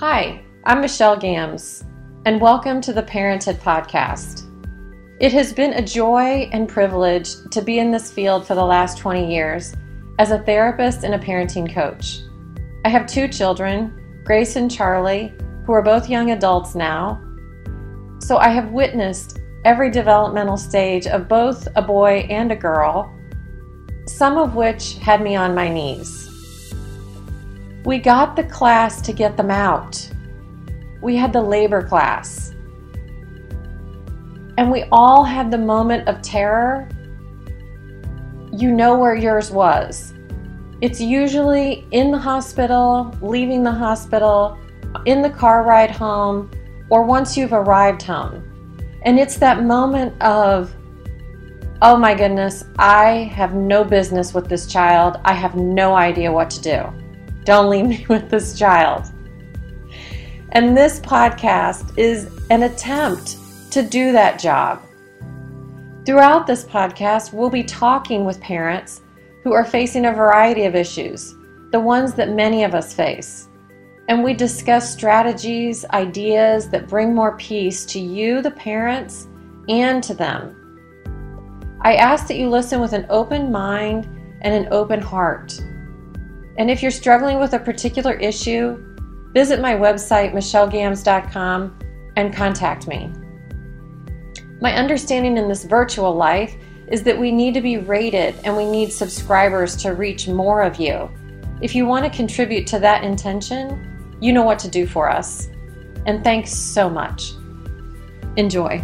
Hi, I'm Michelle Gambs, and welcome to the ParentED Podcast. It has been a joy and privilege to be in this field for the last 20 years as a therapist and a parenting coach. I have two children, Grace and Charlie, who are both young adults now. So I have witnessed every developmental stage of both a boy and a girl, some of which had me on my knees. We got the class to get them out. We had the labor class. And we all had the moment of terror. You know where yours was. It's usually in the hospital, leaving the hospital, in the car ride home, or once you've arrived home. And it's that moment of, oh my goodness, I have no business with this child. I have no idea what to do. Don't leave me with this child. And this podcast is an attempt to do that job. Throughout this podcast, we'll be talking with parents who are facing a variety of issues, the ones that many of us face. And we discuss strategies, ideas that bring more peace to you, the parents, and to them. I ask that you listen with an open mind and an open heart. And if you're struggling with a particular issue, visit my website, michellegambs.com, and contact me. My understanding in this virtual life is that we need to be rated and we need subscribers to reach more of you. If you want to contribute to that intention, you know what to do for us. And thanks so much. Enjoy.